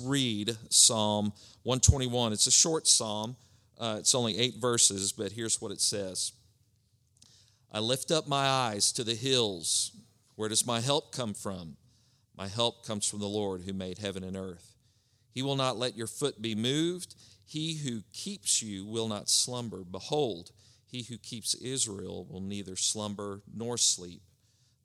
read Psalm 121. It's a short psalm, uh, it's only eight verses, but here's what it says I lift up my eyes to the hills. Where does my help come from? My help comes from the Lord who made heaven and earth. He will not let your foot be moved. He who keeps you will not slumber. Behold, he who keeps Israel will neither slumber nor sleep.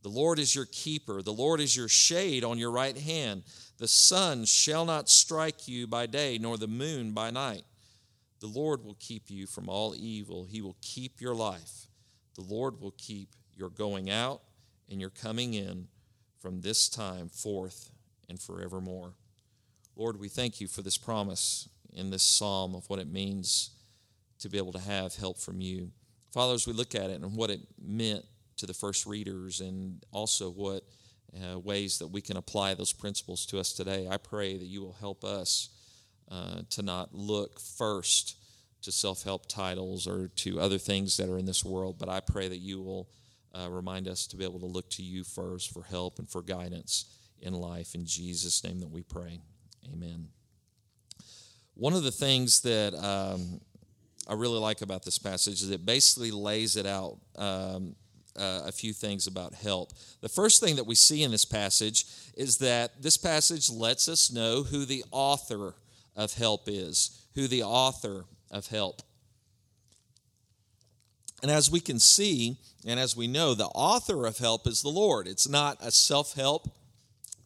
The Lord is your keeper. The Lord is your shade on your right hand. The sun shall not strike you by day, nor the moon by night. The Lord will keep you from all evil. He will keep your life. The Lord will keep your going out and your coming in from this time forth and forevermore. Lord, we thank you for this promise in this psalm of what it means to be able to have help from you. Father, as we look at it and what it meant to the first readers and also what uh, ways that we can apply those principles to us today. I pray that you will help us uh, to not look first to self help titles or to other things that are in this world, but I pray that you will uh, remind us to be able to look to you first for help and for guidance in life. In Jesus' name that we pray. Amen. One of the things that um, I really like about this passage is it basically lays it out um, uh, a few things about help. The first thing that we see in this passage is that this passage lets us know who the author of help is, who the author of help. And as we can see, and as we know, the author of help is the Lord. It's not a self help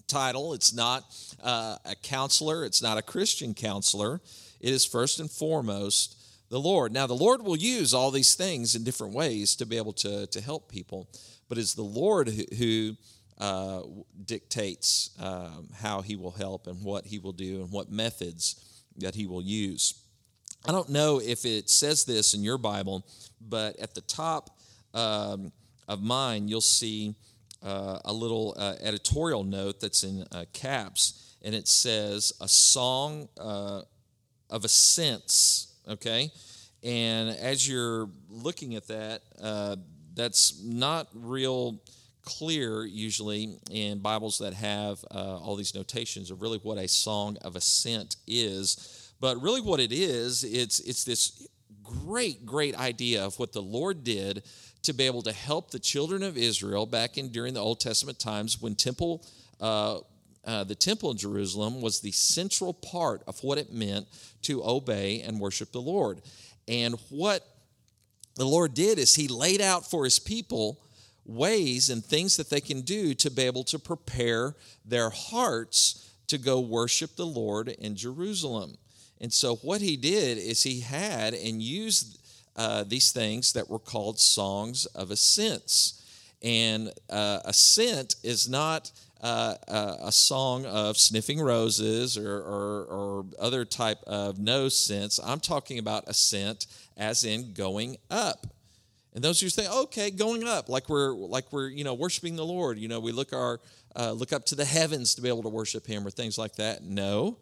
title, it's not uh, a counselor, it's not a Christian counselor. It is first and foremost the Lord. Now, the Lord will use all these things in different ways to be able to, to help people, but it's the Lord who, who uh, dictates um, how he will help and what he will do and what methods that he will use. I don't know if it says this in your Bible, but at the top um, of mine, you'll see uh, a little uh, editorial note that's in uh, caps, and it says, A song uh, of ascents okay? And as you're looking at that, uh, that's not real clear usually in Bibles that have uh, all these notations of really what a song of ascent is. But really, what it is, it's it's this great, great idea of what the Lord did to be able to help the children of Israel back in during the Old Testament times when temple. Uh, uh, the temple in Jerusalem was the central part of what it meant to obey and worship the Lord. And what the Lord did is He laid out for His people ways and things that they can do to be able to prepare their hearts to go worship the Lord in Jerusalem. And so, what He did is He had and used uh, these things that were called songs of ascents. And uh, ascent is not uh, uh, a song of sniffing roses or, or, or, other type of nose scents. I'm talking about ascent as in going up. And those who say, okay, going up, like we're like we're you know worshiping the Lord. You know, we look our uh, look up to the heavens to be able to worship Him or things like that. No,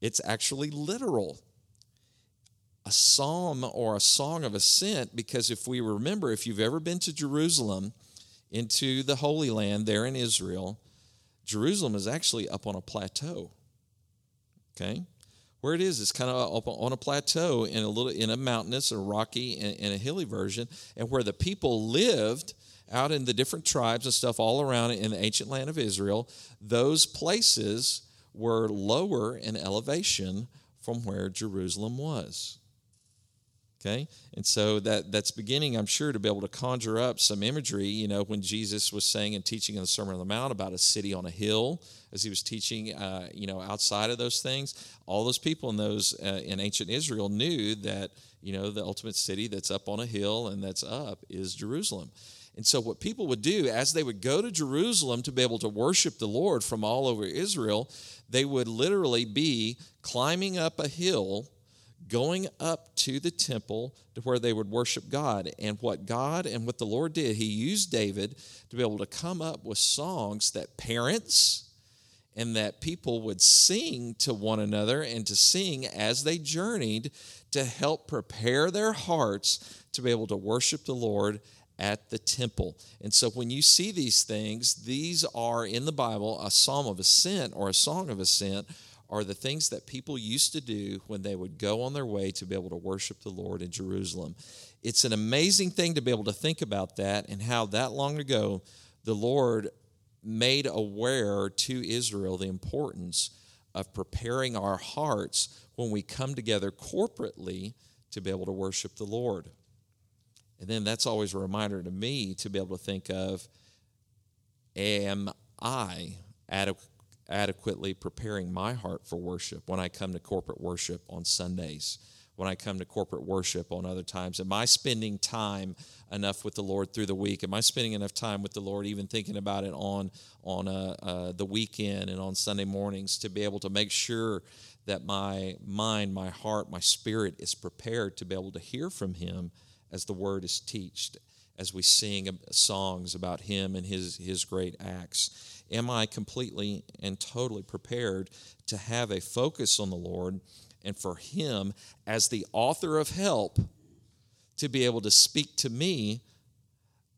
it's actually literal. A psalm or a song of ascent, because if we remember, if you've ever been to Jerusalem, into the Holy Land there in Israel, Jerusalem is actually up on a plateau. Okay? Where it is, it's kind of up on a plateau in a little in a mountainous, a rocky, and, and a hilly version, and where the people lived out in the different tribes and stuff all around in the ancient land of Israel, those places were lower in elevation from where Jerusalem was. Okay? And so that, that's beginning, I'm sure, to be able to conjure up some imagery, you know, when Jesus was saying and teaching in the Sermon on the Mount about a city on a hill, as he was teaching, uh, you know, outside of those things, all those people in those, uh, in ancient Israel knew that, you know, the ultimate city that's up on a hill and that's up is Jerusalem. And so, what people would do as they would go to Jerusalem to be able to worship the Lord from all over Israel, they would literally be climbing up a hill going up to the temple to where they would worship God. And what God and what the Lord did, He used David to be able to come up with songs that parents and that people would sing to one another and to sing as they journeyed to help prepare their hearts to be able to worship the Lord at the temple. And so when you see these things, these are in the Bible a psalm of ascent or a song of ascent are the things that people used to do when they would go on their way to be able to worship the Lord in Jerusalem. It's an amazing thing to be able to think about that and how that long ago the Lord made aware to Israel the importance of preparing our hearts when we come together corporately to be able to worship the Lord. And then that's always a reminder to me to be able to think of am I adequate? Adequately preparing my heart for worship when I come to corporate worship on Sundays, when I come to corporate worship on other times? Am I spending time enough with the Lord through the week? Am I spending enough time with the Lord, even thinking about it on on uh, uh, the weekend and on Sunday mornings, to be able to make sure that my mind, my heart, my spirit is prepared to be able to hear from Him as the Word is taught, as we sing songs about Him and His His great acts. Am I completely and totally prepared to have a focus on the Lord and for Him as the author of help to be able to speak to me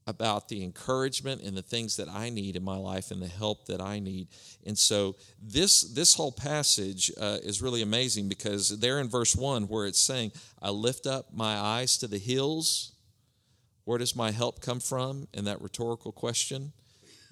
about the encouragement and the things that I need in my life and the help that I need. And so this this whole passage uh, is really amazing because there in verse 1 where it's saying, I lift up my eyes to the hills, where does my help come from? In that rhetorical question.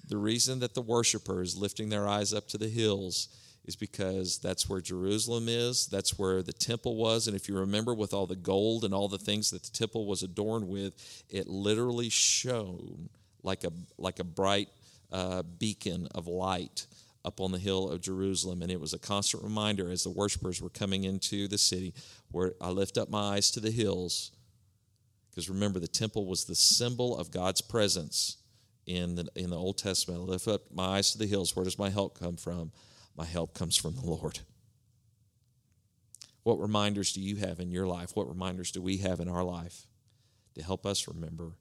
The reason that the worshiper is lifting their eyes up to the hills is because that's where Jerusalem is. That's where the temple was. And if you remember, with all the gold and all the things that the temple was adorned with, it literally shone like a, like a bright uh, beacon of light up on the hill of Jerusalem. And it was a constant reminder as the worshipers were coming into the city where I lift up my eyes to the hills. Because remember, the temple was the symbol of God's presence in the, in the Old Testament. I lift up my eyes to the hills. Where does my help come from? My help comes from the Lord. What reminders do you have in your life? What reminders do we have in our life to help us remember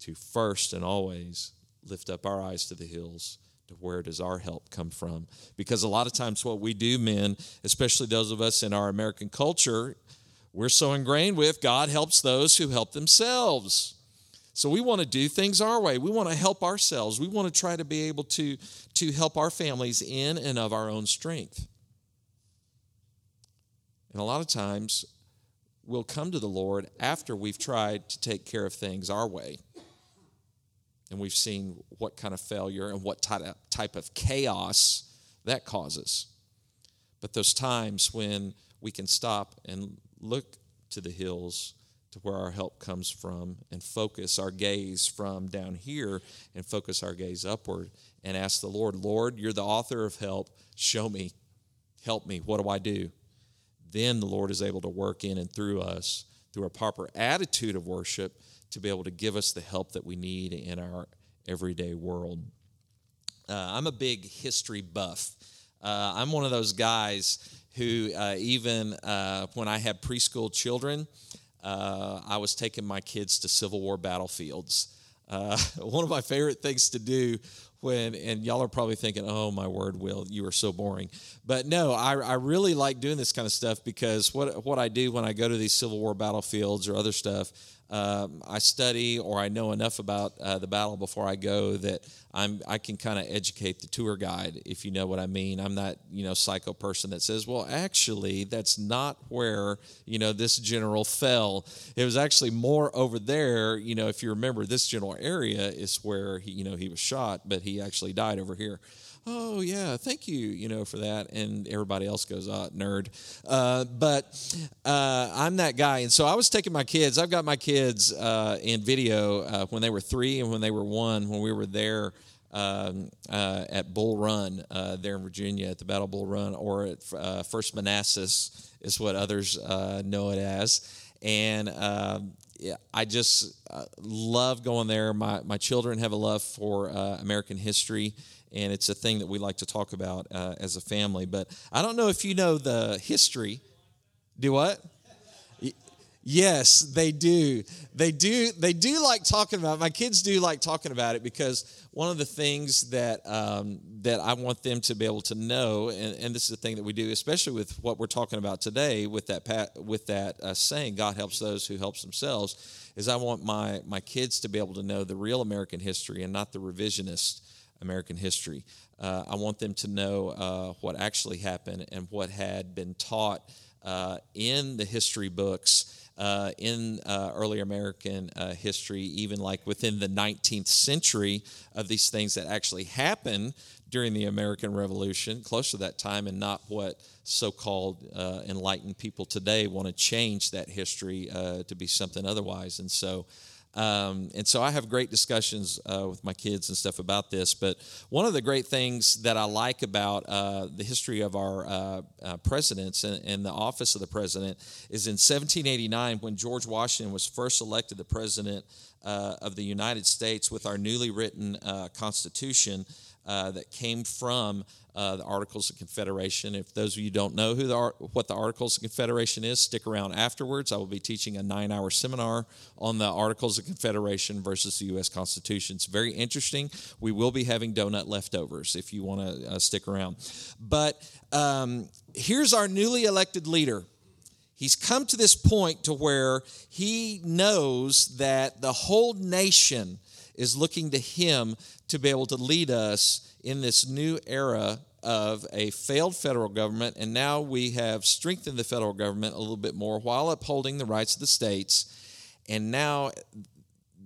to first and always lift up our eyes to the hills? To where does our help come from? Because a lot of times, what we do, men, especially those of us in our American culture, we're so ingrained with God helps those who help themselves. So we want to do things our way. We want to help ourselves. We want to try to be able to, to help our families in and of our own strength. And a lot of times, we'll come to the Lord after we've tried to take care of things our way. And we've seen what kind of failure and what type of chaos that causes. But those times when we can stop and look to the hills to where our help comes from and focus our gaze from down here and focus our gaze upward and ask the Lord, Lord, you're the author of help. Show me. Help me. What do I do? Then the Lord is able to work in and through us through a proper attitude of worship to be able to give us the help that we need in our everyday world. Uh, I'm a big history buff. Uh, I'm one of those guys who, uh, even uh, when I had preschool children, uh, I was taking my kids to Civil War battlefields. Uh, one of my favorite things to do when, and y'all are probably thinking, oh my word, Will, you are so boring. But no, I, I really like doing this kind of stuff because what, what I do when I go to these Civil War battlefields or other stuff, um, I study or I know enough about uh, the battle before I go that I'm I can kind of educate the tour guide if you know what I mean. I'm not you know psycho person that says, well, actually that's not where you know this general fell. It was actually more over there. You know, if you remember, this general area is where he you know he was shot, but he actually died over here oh yeah thank you you know for that. And everybody else goes oh nerd. Uh, but uh, i'm that guy. And so i was taking my kids i've got my kids uh, in video uh, when they were three and when they were one when we were there um, uh, at bull run uh, there in virginia at the battle of bull run or at first manassas is what others know it as. And um, yeah, I just uh, love going there. My, my children have a love for uh, American history, and it's a thing that we like to talk about uh, as a family. But I don't know if you know the history. Do what? Yes, they do. They do. They do like talking about. It. My kids do like talking about it because one of the things that um, that I want them to be able to know, and, and, this is the thing that we do, especially with what we're talking about today, with that with that uh, saying, "God helps those who helps themselves," is I want my my kids to be able to know the real American history and not the revisionist American history. Uh, I want them to know uh, what actually happened and what had been taught uh, in the history books. Uh, in uh, early American uh, history, even like within the 19th century, of these things that actually happened during the American Revolution, close to that time, and not what so called enlightened people today want to change that history to be something otherwise. And so, um, and so I have great discussions uh, with my kids and stuff about this. But one of the great things that I like about uh, the history of our uh, uh presidents and, and, the office of the president is in 1789, when George Washington was first elected the president uh, of the United States with our newly written uh, that came from uh, the Articles of Confederation. If those of you don't know who the, what the Articles of Confederation is, stick around afterwards. I will be teaching a nine hour seminar on the Articles of Confederation versus the U.S. Constitution. It's very interesting. We will be having donut leftovers if you want to uh, stick around. But um, here's our newly elected leader. He's come to this point to where he knows that the whole nation is looking to him to be able to lead us in this new era of a failed federal government, and now we have strengthened the federal government a little bit more while upholding the rights of the states. And now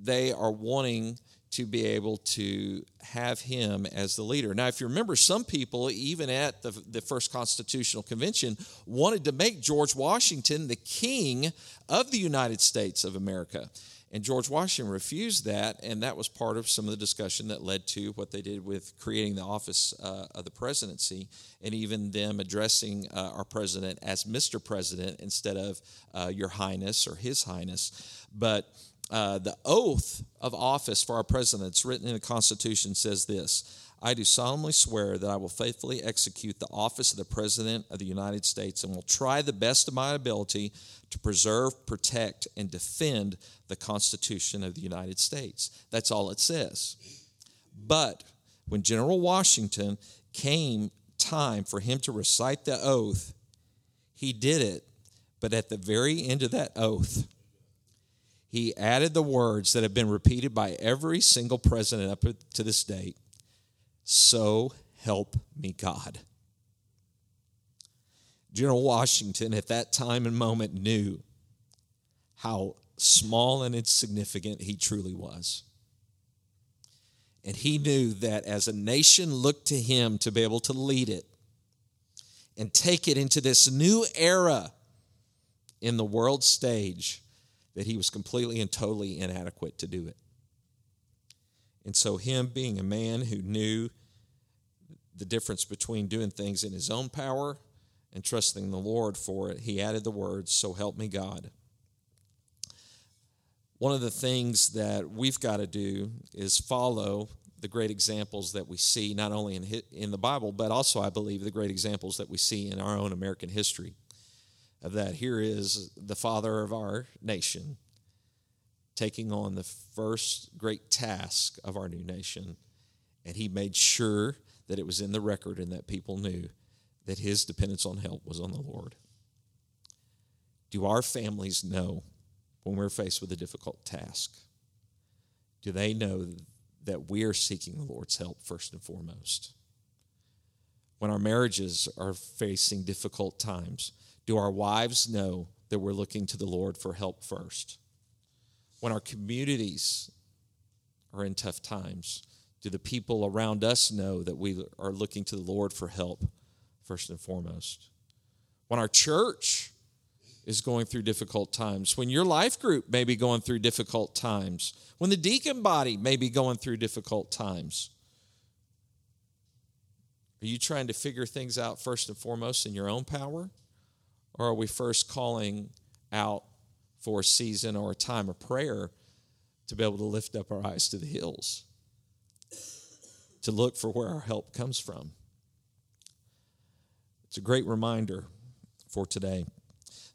they are wanting to be able to have him as the leader. Now, if you remember, some people, even at the, the first Constitutional Convention, wanted to make George Washington the king of the United States of America. And George Washington refused that, and that was part of some of the discussion that led to what they did with creating the office uh, of the presidency, and even them addressing uh, our president as Mr. President instead of uh, Your Highness or His Highness. But uh, the oath of office for our presidents, written in the Constitution, says this. I do solemnly swear that I will faithfully execute the office of the President of the United States and will try the best of my ability to preserve, protect, and defend the Constitution of the United States. That's all it says. But when General Washington came time for him to recite the oath, he did it. But at the very end of that oath, he added the words that have been repeated by every single president up to this date So help me God. General Washington at that time and moment knew how small and insignificant he truly was. And he knew that as a nation looked to him to be able to lead it and take it into this new era in the world stage, that he was completely and totally inadequate to do it. And so, him being a man who knew the difference between doing things in his own power and trusting the Lord for it, he added the words, So help me God. One of the things that we've got to do is follow the great examples that we see, not only in, in the Bible, but also, I believe, the great examples that we see in our own American history. Of that, here is the father of our nation taking on the first great task of our new nation. And he made sure that it was in the record and that people knew that his dependence on help was on the Lord? Do our families know when we're faced with a difficult task? Do they know that we are seeking the Lord's help first and foremost? When our marriages are facing difficult times, do our wives know that we're looking to the Lord for help first? When our communities are in tough times, do the people around us know that we are looking to the Lord for help first and foremost. When our church is going through difficult times, when your life group may be going through difficult times, when the deacon body may be going through difficult times. Are you trying to figure things out first and foremost in your own power? Or are we first calling out for a season or a time of prayer to be able to lift up our eyes to the hills, to look for where our help comes from? It's a great reminder for today.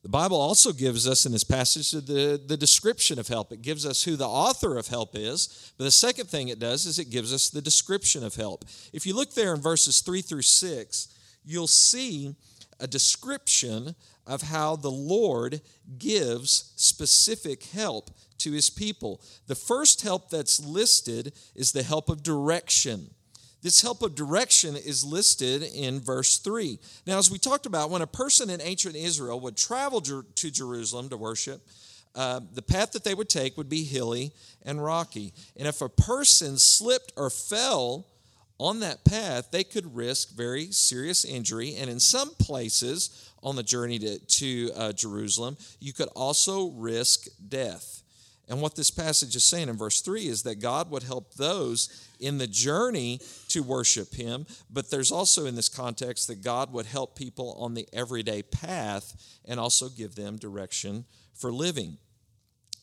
The Bible also gives us in this passage the, the description of help. It gives us who the author of help is. But the second thing it does is it gives us the description of help. If you look there in verses 3 through 6, you'll see a description of how the Lord gives specific help to his people. The first help that's listed is the help of direction. This help of direction is listed in verse 3. Now, as we talked about, when a person in ancient Israel would travel to Jerusalem to worship, uh, the path that they would take would be hilly and rocky. And if a person slipped or fell on that path, they could risk very serious injury. And in some places on the journey to, to uh, Jerusalem, you could also risk death. And what this passage is saying in verse 3 is that God would help those in the journey to worship Him, but there's also in this context that God would help people on the everyday path and also give them direction for living.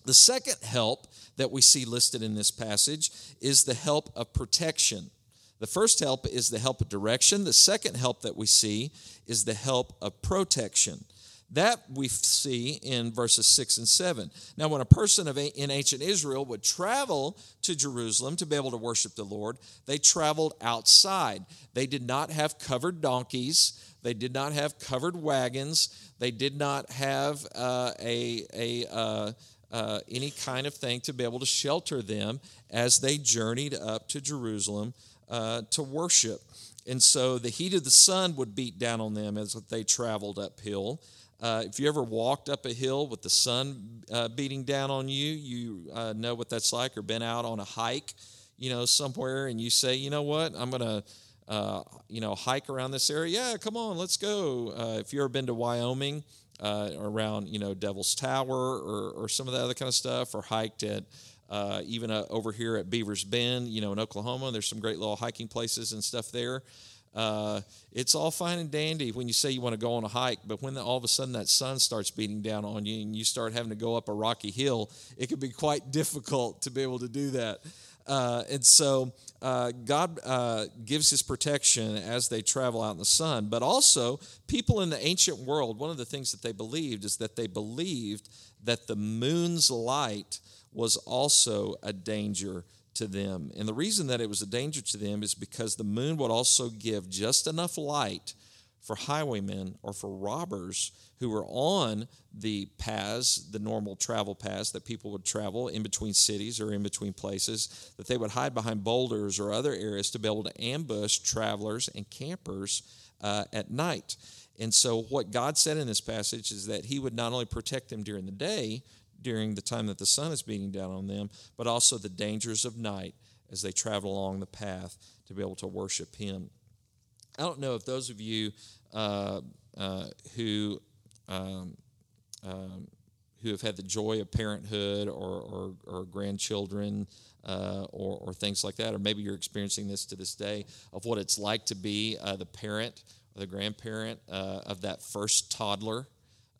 The second help that we see listed in this passage is the help of protection. The first help is the help of direction. The second help that we see is the help of protection. That we see in verses 6 and 7. Now, when a person of, in ancient Israel would travel to Jerusalem to be able to worship the Lord, they traveled outside. They did not have covered donkeys, they did not have covered wagons, they did not have uh, a, a uh, uh, any kind of thing to be able to shelter them as they journeyed up to Jerusalem uh, to worship. And so the heat of the sun would beat down on them as they traveled uphill. Uh, if you ever walked up a hill with the sun uh, beating down on you, you uh, know what that's like, or been out on a hike, you know, somewhere, and you say, you know what, I'm going to, uh, you know, hike around this area. Yeah, come on, let's go. Uh, if you've ever been to Wyoming, uh, around, you know, Devil's Tower or, or some of that other kind of stuff, or hiked at even over here at Beavers Bend, you know, in Oklahoma, there's some great little hiking places and stuff there. Uh, it's all fine and dandy when you say you want to go on a hike, but when the, all of a sudden that sun starts beating down on you and you start having to go up a rocky hill, it can be quite difficult to be able to do that. Uh, and so uh, God uh, gives his protection as they travel out in the sun. But also, people in the ancient world, one of the things that they believed is that they believed that the moon's light was also a danger to them. And the reason that it was a danger to them is because the moon would also give just enough light for highwaymen or for robbers who were on the paths, the normal travel paths that people would travel in between cities or in between places, that they would hide behind boulders or other areas to be able to ambush travelers and campers uh, at night. And so, what God said in this passage is that He would not only protect them during the day, during the time that the sun is beating down on them, but also the dangers of night as they travel along the path to be able to worship Him. I don't know if those of you uh, uh, who um, um, who have had the joy of parenthood or, or, or grandchildren uh, or, or, things like that, or maybe you're experiencing this to this day of what it's like to be uh, the parent or the grandparent uh, of that first toddler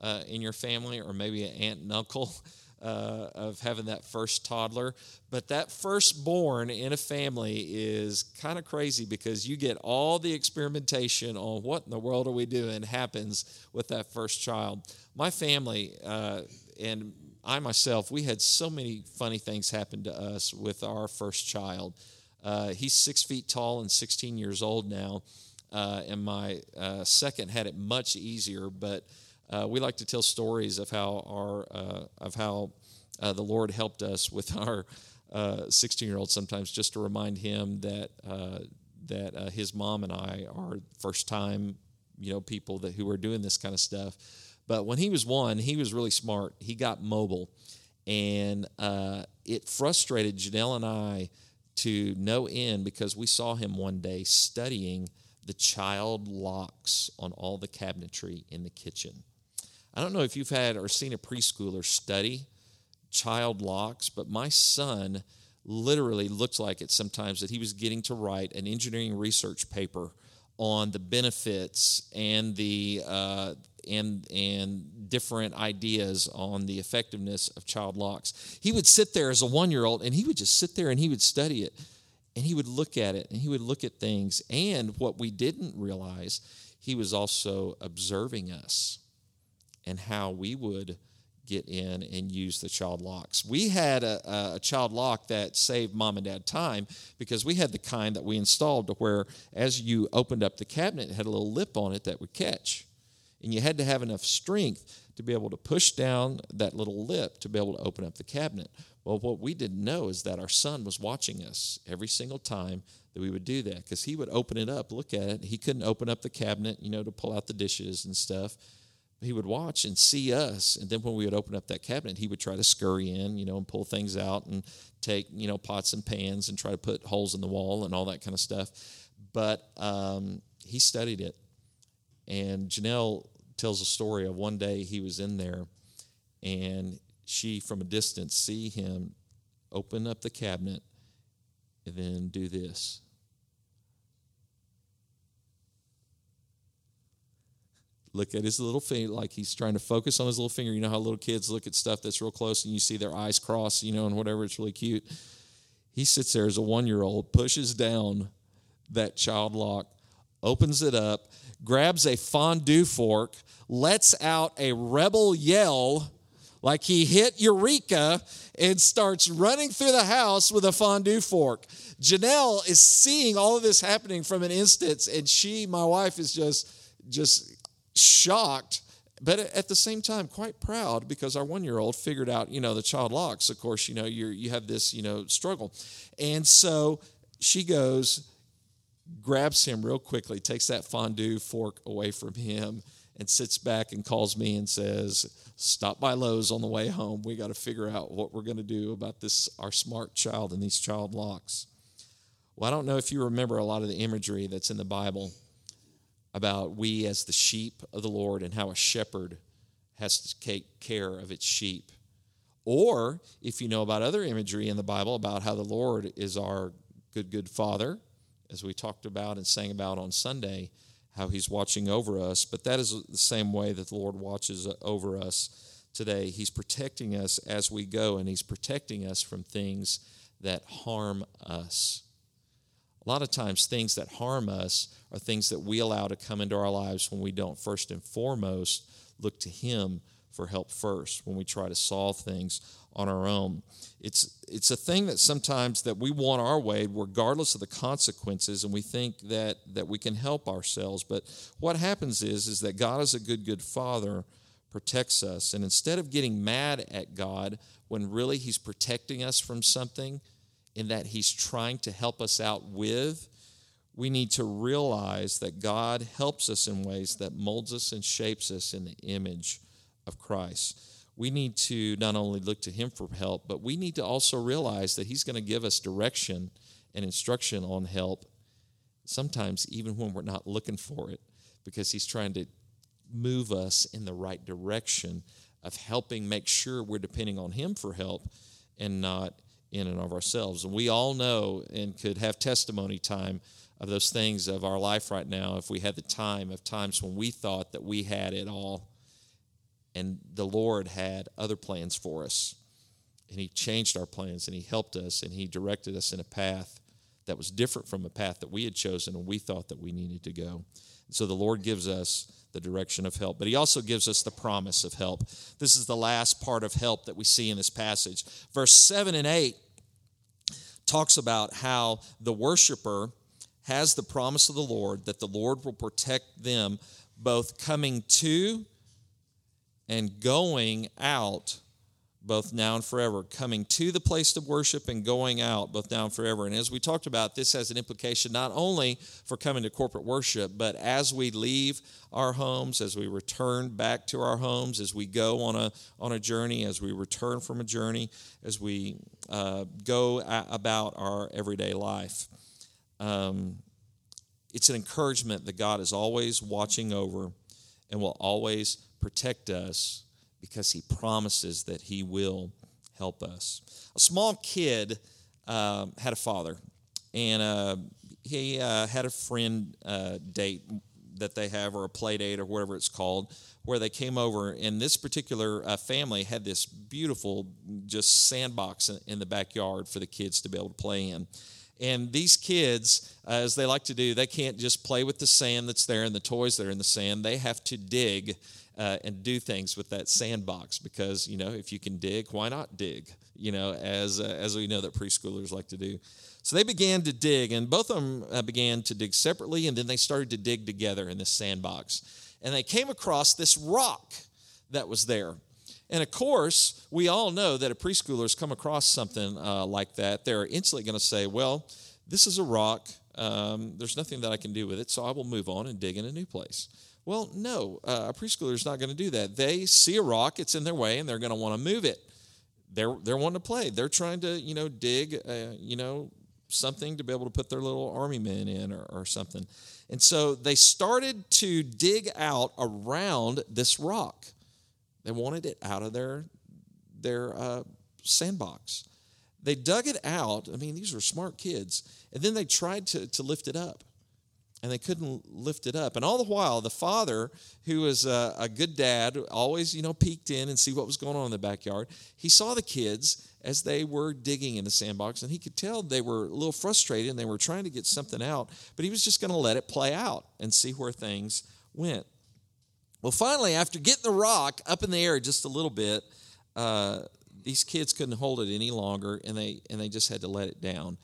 uh, in your family, or maybe an aunt and uncle uh, of having that first toddler. But that firstborn in a family is kind of crazy because you get all the experimentation on what in the world are we doing happens with that first child. My family uh, and I myself, we had so many funny things happen to us with our first child. Uh, he's six feet tall and 16 years old now. Uh, and my uh, second had it much easier, but uh, we like to tell stories of how our uh, of how uh, the Lord helped us with our 16 year old sometimes just to remind him that uh, that uh, his mom and I are first time you know people that who are doing this kind of stuff. But when he was one, he was really smart. He got mobile, and uh, it frustrated Janelle and I to no end because we saw him one day studying the child locks on all the cabinetry in the kitchen. I don't know if you've had or seen a preschooler study child locks, but my son literally looked like it sometimes that he was getting to write an engineering research paper on the benefits and the uh, and and different ideas on the effectiveness of child locks. He would sit there as a one year old and he would just sit there and he would study it and he would look at it and he would look at things and what we didn't realize he was also observing us and how we would get in and use the child locks. We had a, a, child lock that saved mom and dad time because we had the kind that we installed to where as you opened up the cabinet, it had a little lip on it that would catch. And you had to have enough strength to be able to push down that little lip to be able to open up the cabinet. Well, what we didn't know is that our son was watching us every single time that we would do that because he would open it up, look at it. He couldn't open up the cabinet, you know, to pull out the dishes and stuff. He would watch and see us, and then when we would open up that cabinet, he would try to scurry in, you know, and pull things out and take, you know, pots and pans and try to put holes in the wall and all that kind of stuff. But um, he studied it, and Janelle tells a story of one day he was in there, and she, from a distance, see him open up the cabinet and then do this. Look at his little finger, like he's trying to focus on his little finger. You know how little kids look at stuff that's real close and you see their eyes cross, you know, and whatever, it's really cute. He sits there as a one year old, pushes down that child lock, opens it up, grabs a fondue fork, lets out a rebel yell like he hit Eureka and starts running through the house with a fondue fork. Janelle is seeing all of this happening from an instance, and she, my wife, is just just shocked, but at the same time quite proud because our one year old figured out, you know, the child locks. Of course, you know, you you have this, you know, struggle, and so she goes, grabs him real quickly, takes that fondue fork away from him, and sits back and calls me and says stop by Lowe's on the way home. We got to figure out what we're going to do about this, our smart child and these child locks. Well, I don't know if you remember a lot of the imagery that's in the Bible about we as the sheep of the Lord and how a shepherd has to take care of its sheep. Or if you know about other imagery in the Bible about how the Lord is our good, good father, as we talked about and sang about on Sunday, how he's watching over us. But that is the same way that the Lord watches over us today. He's protecting us as we go, and he's protecting us from things that harm us. A lot of times, things that harm us are things that we allow to come into our lives when we don't first and foremost look to Him for help first, when we try to solve things on our own. It's, it's a thing that sometimes that we want our way regardless of the consequences and we think that, that we can help ourselves. But what happens is, is that God is a good, good father, protects us. And instead of getting mad at God when really he's protecting us from something in that he's trying to help us out with, we need to realize that God helps us in ways that molds us and shapes us in the image of Christ we need to not only look to Him for help, but we need to also realize that He's going to give us direction and instruction on help, sometimes even when we're not looking for it, because He's trying to move us in the right direction of helping make sure we're depending on Him for help and not in and of ourselves. And we all know and could have testimony time of those things of our life right now if we had the time of times when we thought that we had it all and the Lord had other plans for us. And He changed our plans and He helped us and He directed us in a path that was different from a path that we had chosen and we thought that we needed to go. So the Lord gives us the direction of help, but He also gives us the promise of help. This is the last part of help that we see in this passage. Verse 7 and 8 talks about how the worshiper has the promise of the Lord that the Lord will protect them both coming to and going out both now and forever, coming to the place of worship and going out both now and forever. And as we talked about, this has an implication not only for coming to corporate worship, but as we leave our homes, as we return back to our homes, as we go on a, on a journey, as we return from a journey, as we uh, go about our everyday life. Um, it's an encouragement that God is always watching over and will always protect us because he promises that he will help us. A small kid uh, had a father, and uh, he uh, had a friend uh, date that they have, or a play date, or whatever it's called, where they came over. And this particular uh, family had this beautiful, just sandbox in the backyard for the kids to be able to play in. And these kids, uh, as they like to do, they can't just play with the sand that's there and the toys that are in the sand. They have to dig uh, and do things with that sandbox because you know if you can dig, why not dig? You know, as uh, as we know that preschoolers like to do. So they began to dig, and both of them uh, began to dig separately, and then they started to dig together in this sandbox. and they came across this rock that was there. And of course, we all know that if preschoolers come across something uh, like that, they're instantly going to say, Well, this is a rock. Um, there's nothing that I can do with it, so I will move on and dig in a new place. Well, no, uh, a preschooler is not going to do that. They see a rock, it's in their way, and they're going to want to move it. They're, they're wanting to play. They're trying to, you know, dig, uh, you know, something to be able to put their little army men in or, or something. And so they started to dig out around this rock. They wanted it out of their, their uh, sandbox. They dug it out. I mean, these were smart kids. And then they tried to, to lift it up. And they couldn't lift it up. And all the while, the father, who was a, a good dad, always, you know, peeked in and see what was going on in the backyard. He saw the kids as they were digging in the sandbox, and he could tell they were a little frustrated and they were trying to get something out, but he was just going to let it play out and see where things went. Well, finally, after getting the rock up in the air just a little bit, uh, these kids couldn't hold it any longer, and they and they just had to let it down.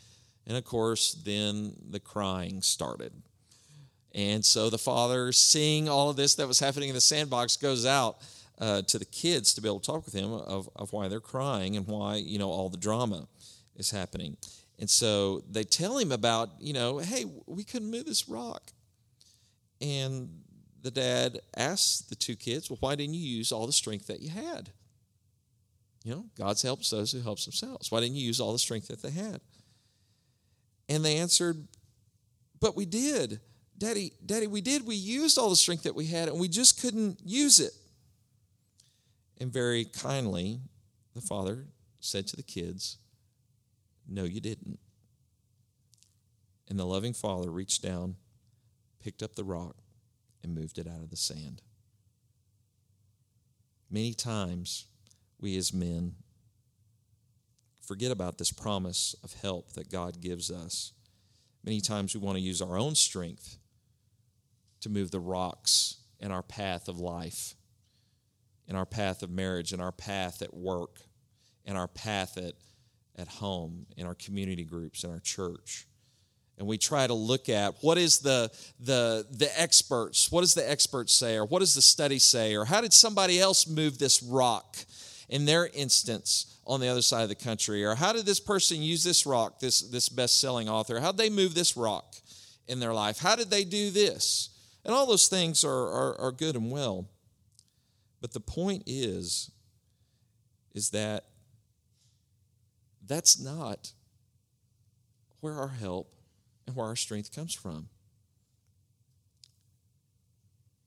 And of course, then the crying started. And so the father, seeing all of this that was happening in the sandbox, goes out uh, to the kids to be able to talk with him of, of why they're crying and why you know all the drama is happening. And so they tell him about, you know, hey, we couldn't move this rock. And the dad asks the two kids, Well, why didn't you use all the strength that you had? You know, God's helps those who helps themselves. Why didn't you use all the strength that they had? And they answered, But we did. Daddy, Daddy, we did. We used all the strength that we had, and we just couldn't use it. And very kindly, the father said to the kids, No, you didn't. And the loving father reached down, picked up the rock, and moved it out of the sand. Many times, we as men forget about this promise of help that God gives us. Many times, we want to use our own strength to move the rocks in our path of life, in our path of marriage, in our path at work, in our path at, at home, in our community groups, in our church and we try to look at what is the, the, the experts what does the experts say or what does the study say or how did somebody else move this rock in their instance on the other side of the country or how did this person use this rock this, this best-selling author how did they move this rock in their life how did they do this? And all those things are, are, are good and well but the point is is that that's not where our help and where our strength comes from.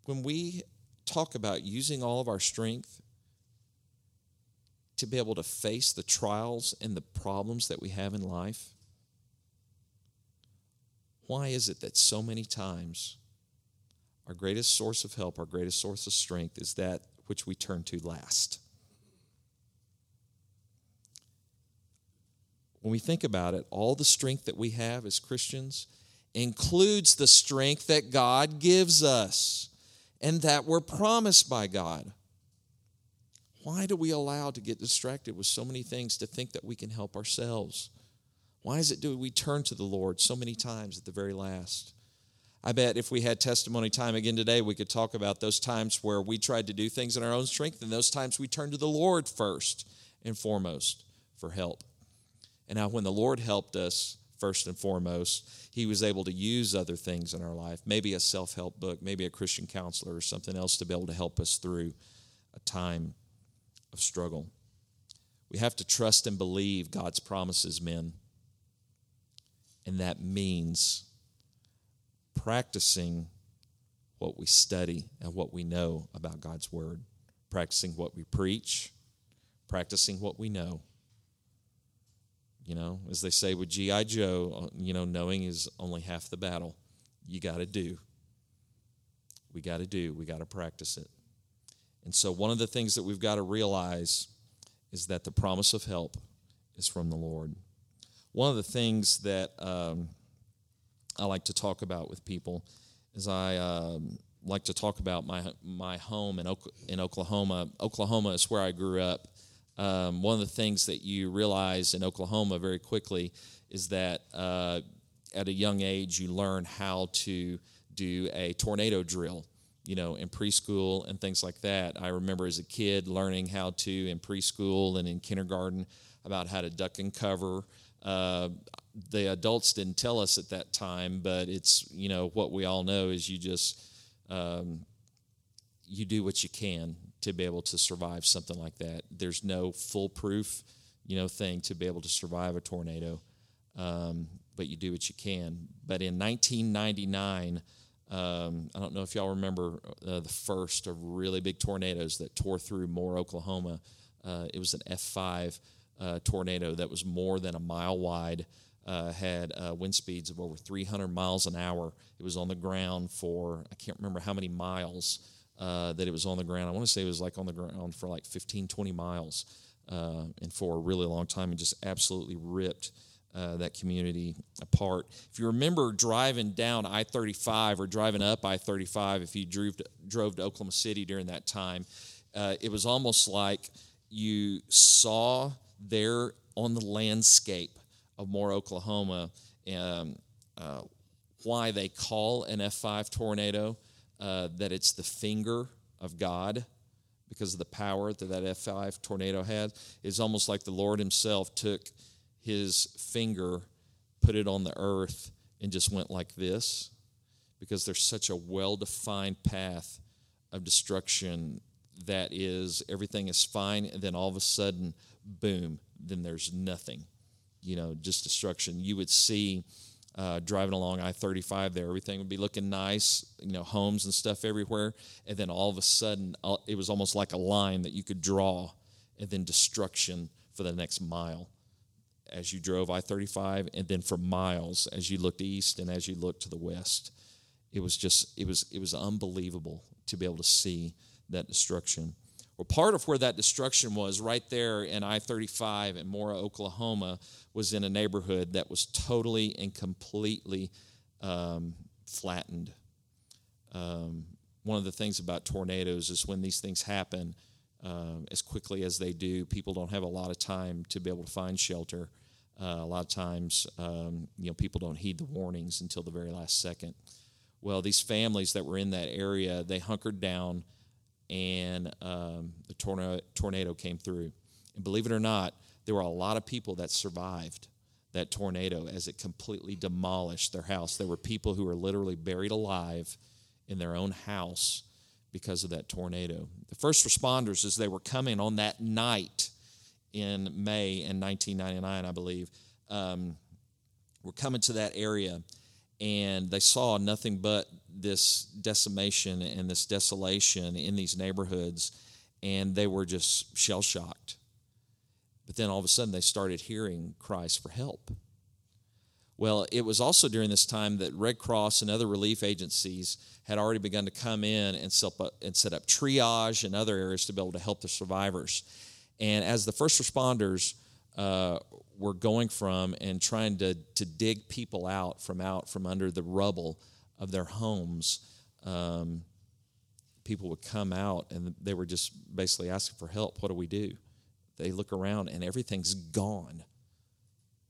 When we talk about using all of our strength to be able to face the trials and the problems that we have in life, why is it that so many times our greatest source of help, our greatest source of strength is that which we turn to last? When we think about it, all the strength that we have as Christians includes the strength that God gives us and that we're promised by God. Why do we allow to get distracted with so many things to think that we can help ourselves? Why is it do we turn to the Lord so many times at the very last? I bet if we had testimony time again today, we could talk about those times where we tried to do things in our own strength and those times we turned to the Lord first and foremost for help. And how when the Lord helped us, first and foremost, He was able to use other things in our life, maybe a self help book, maybe a Christian counselor or something else to be able to help us through a time of struggle. We have to trust and believe God's promises, men. And that means practicing what we study and what we know about God's Word, practicing what we preach, practicing what we know. You know, as they say with G.I. Joe, uh, you know, knowing is only half the battle. You got to do. We got to do. We got to practice it. And so, one of the things that we've got to realize is that the promise of help is from the Lord. One of the things that um, I like to talk about with people is I um, like to talk about my my home in, in Oklahoma. Oklahoma is where I grew up, um, one of the things that you realize in Oklahoma very quickly is that uh, at a young age you learn how to do a tornado drill. you know, in preschool and things like that. I remember as a kid learning how to in preschool and in kindergarten about how to duck and cover. Uh, the adults didn't tell us at that time, but it's you know what we all know is you just um, you do what you can to be able to survive something like that. There's no foolproof you know thing to be able to survive a tornado, um, but you do what you can. But in 1999. Um, I don't know if y'all remember uh, the first of really big tornadoes that tore through Moore, Oklahoma. Uh, it was an F5 uh, tornado that was more than a mile wide, uh, had uh, wind speeds of over 300 miles an hour. It was on the ground for, I can't remember how many miles uh, that it was on the ground. I want to say it was like on the ground for like 15, 20 miles and for a really long time and just absolutely ripped uh, that community apart. If you remember driving down I 35 or driving up I 35, if you drove to, drove to Oklahoma City during that time, uh, it was almost like you saw there on the landscape of Moore, Oklahoma, um, uh, why they call an F5 tornado uh, that it's the finger of God because of the power that that F5 tornado had. It's almost like the Lord Himself took his finger, put it on the earth, and just went like this because there's such a well defined path of destruction that is everything is fine, and then all of a sudden, boom, then there's nothing. You know, just destruction. You would see uh, driving along I 35 there, everything would be looking nice, you know, homes and stuff everywhere. And then all of a sudden, uh, it was almost like a line that you could draw, and then destruction for the next mile as you drove I 35, and then for miles as you looked east and as you looked to the west. It was just, it was, it was unbelievable to be able to see that destruction. Well, part of where that destruction was right there in I 35 in Moore, Oklahoma, was in a neighborhood that was totally and completely um, flattened. Um, one of the things about tornadoes is when these things happen, um, as quickly as they do. People don't have a lot of time to be able to find shelter. Uh, a lot of times, um, you know, people don't heed the warnings until the very last second. Well, these families that were in that area, they hunkered down, and um, the tornado, tornado came through. And believe it or not, there were a lot of people that survived that tornado as it completely demolished their house. There were people who were literally buried alive in their own house because of that tornado. The first responders, as they were coming on that night in May in 1999, I believe, um, were coming to that area and they saw nothing but this decimation and this desolation in these neighborhoods, and they were just shell shocked. But then all of a sudden, they started hearing cries for help. Well, it was also during this time that Red Cross and other relief agencies had already begun to come in and set up, and set up triage and other areas to be able to help the survivors. And as the first responders uh, were going from and trying to, to dig people out from out from under the rubble of their homes, um, people would come out and they were just basically asking for help. What do we do? They look around and everything's gone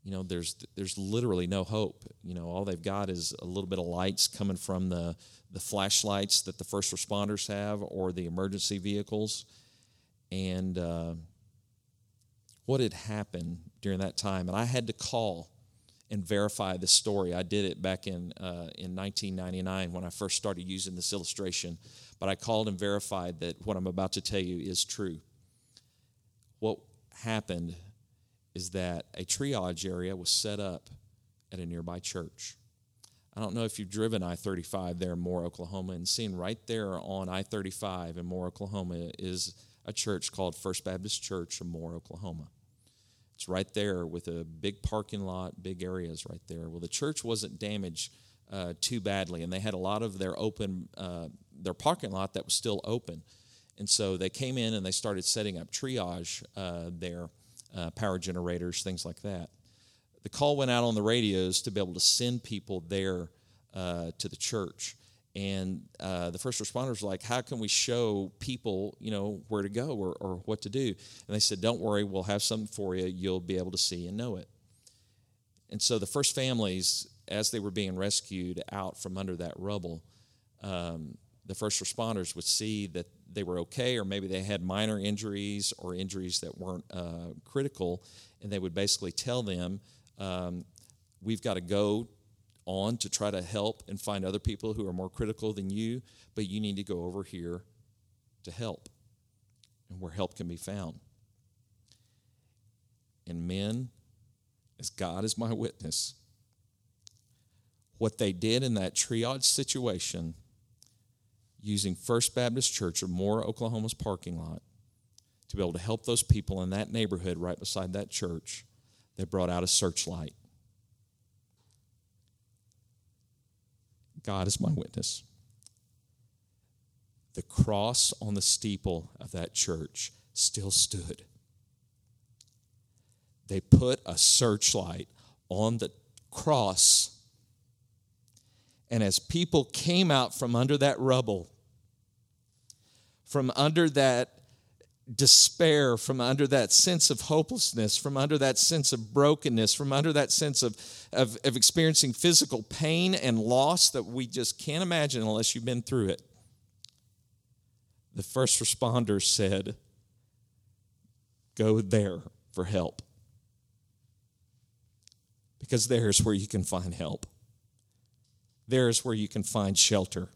you know there's there's literally no hope you know all they've got is a little bit of lights coming from the the flashlights that the first responders have or the emergency vehicles and uh, what had happened during that time and i had to call and verify the story i did it back in uh, in 1999 when i first started using this illustration but i called and verified that what i'm about to tell you is true what happened is that a triage area was set up at a nearby church. I don't know if you've driven I 35 there in Moore, Oklahoma, and seen right there on I 35 in Moore, Oklahoma is a church called First Baptist Church of Moore, Oklahoma. It's right there with a big parking lot, big areas right there. Well, the church wasn't damaged uh, too badly, and they had a lot of their open, uh, their parking lot that was still open. And so they came in and they started setting up triage uh, there uh, power generators, things like that. The call went out on the radios to be able to send people there uh, to the church. And uh, the first responders were like, how can we show people, you know, where to go or, or what to do? And they said, don't worry, we'll have something for you. You'll be able to see and know it. And so the first families, as they were being rescued out from under that rubble, um, the first responders would see that they were okay, or maybe they had minor injuries or injuries that weren't uh, critical, and they would basically tell them, um, We've got to go on to try to help and find other people who are more critical than you, but you need to go over here to help and where help can be found. And men, as God is my witness, what they did in that triage situation using First Baptist Church of Moore, Oklahoma's parking lot to be able to help those people in that neighborhood right beside that church, they brought out a searchlight. God is my witness. The cross on the steeple of that church still stood. They put a searchlight on the cross. And as people came out from under that rubble, from under that despair, from under that sense of hopelessness, from under that sense of brokenness, from under that sense of, of, of, experiencing physical pain and loss that we just can't imagine unless you've been through it. The first responders said, Go there for help. Because there's where you can find help. There's where you can find shelter.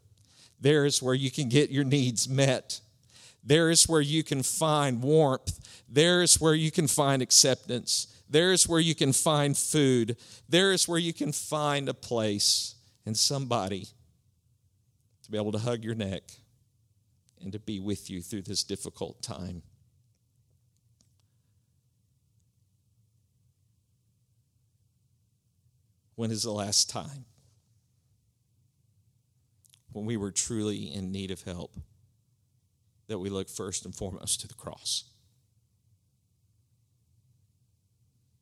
There's where you can get your needs met. There is where you can find warmth. There is where you can find acceptance. There is where you can find food. There is where you can find a place and somebody to be able to hug your neck and to be with you through this difficult time. When is the last time when we were truly in need of help? That we look first and foremost to the cross.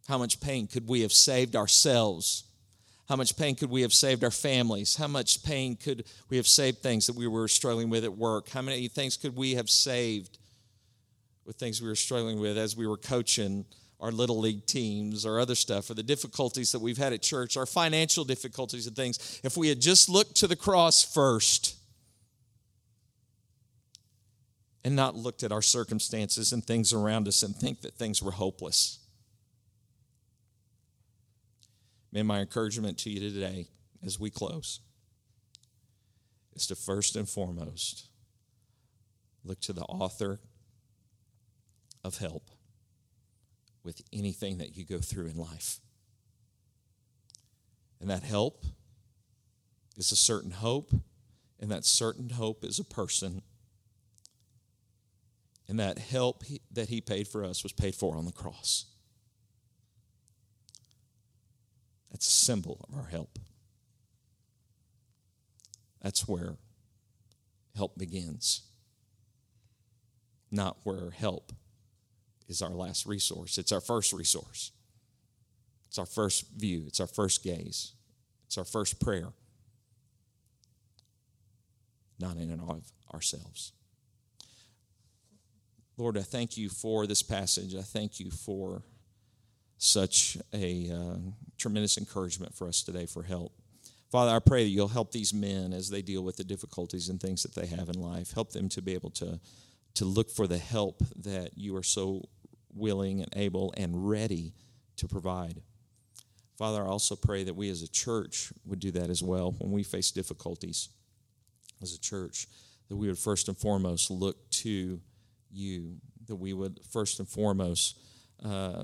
How much pain could we have saved ourselves? How much pain could we have saved our families? How much pain could we have saved things that we were struggling with at work? How many things could we have saved with things we were struggling with as we were coaching our little league teams or other stuff, or the difficulties that we've had at church, our financial difficulties and things? If we had just looked to the cross first, and not looked at our circumstances and things around us and think that things were hopeless. Man, my encouragement to you today as we close is to first and foremost look to the author of help with anything that you go through in life. And that help is a certain hope, and that certain hope is a person and that help he, that he paid for us was paid for on the cross. That's a symbol of our help. That's where help begins, not where help is our last resource. It's our first resource. It's our first view. It's our first gaze. It's our first prayer, not in and of ourselves. Lord, I thank you for this passage. I thank you for such a uh, tremendous encouragement for us today for help. Father, I pray that you'll help these men as they deal with the difficulties and things that they have in life. Help them to be able to, to look for the help that you are so willing and able and ready to provide. Father, I also pray that we as a church would do that as well when we face difficulties as a church, that we would first and foremost look to you, that we would first and foremost uh,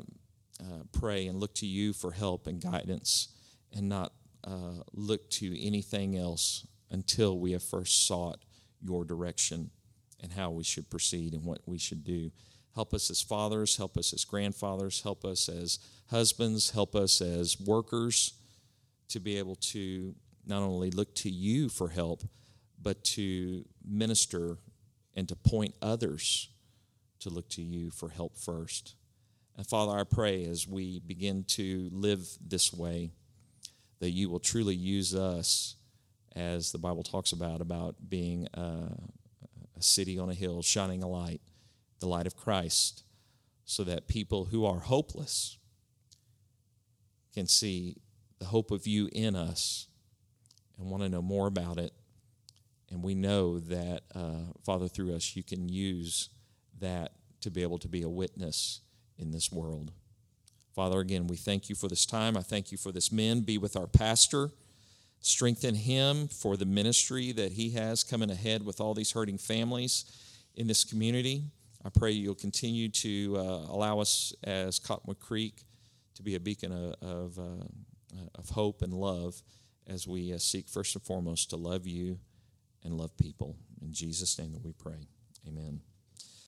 uh, pray and look to you for help and guidance and not uh, look to anything else until we have first sought your direction and how we should proceed and what we should do. Help us as fathers, help us as grandfathers, help us as husbands, help us as workers to be able to not only look to you for help, but to minister and to point others to look to you for help first. And Father, I pray as we begin to live this way, that you will truly use us, as the Bible talks about, about being a, a city on a hill, shining a light, the light of Christ, so that people who are hopeless can see the hope of you in us and want to know more about it And we know that, uh, Father, through us, you can use that to be able to be a witness in this world. Father, again, we thank you for this time. I thank you for this man. Be with our pastor. Strengthen him for the ministry that he has coming ahead with all these hurting families in this community. I pray you'll continue to uh, allow us as Cottonwood Creek to be a beacon of, of, uh, of hope and love as we uh, seek first and foremost to love you and love people. In Jesus' name that we pray. Amen.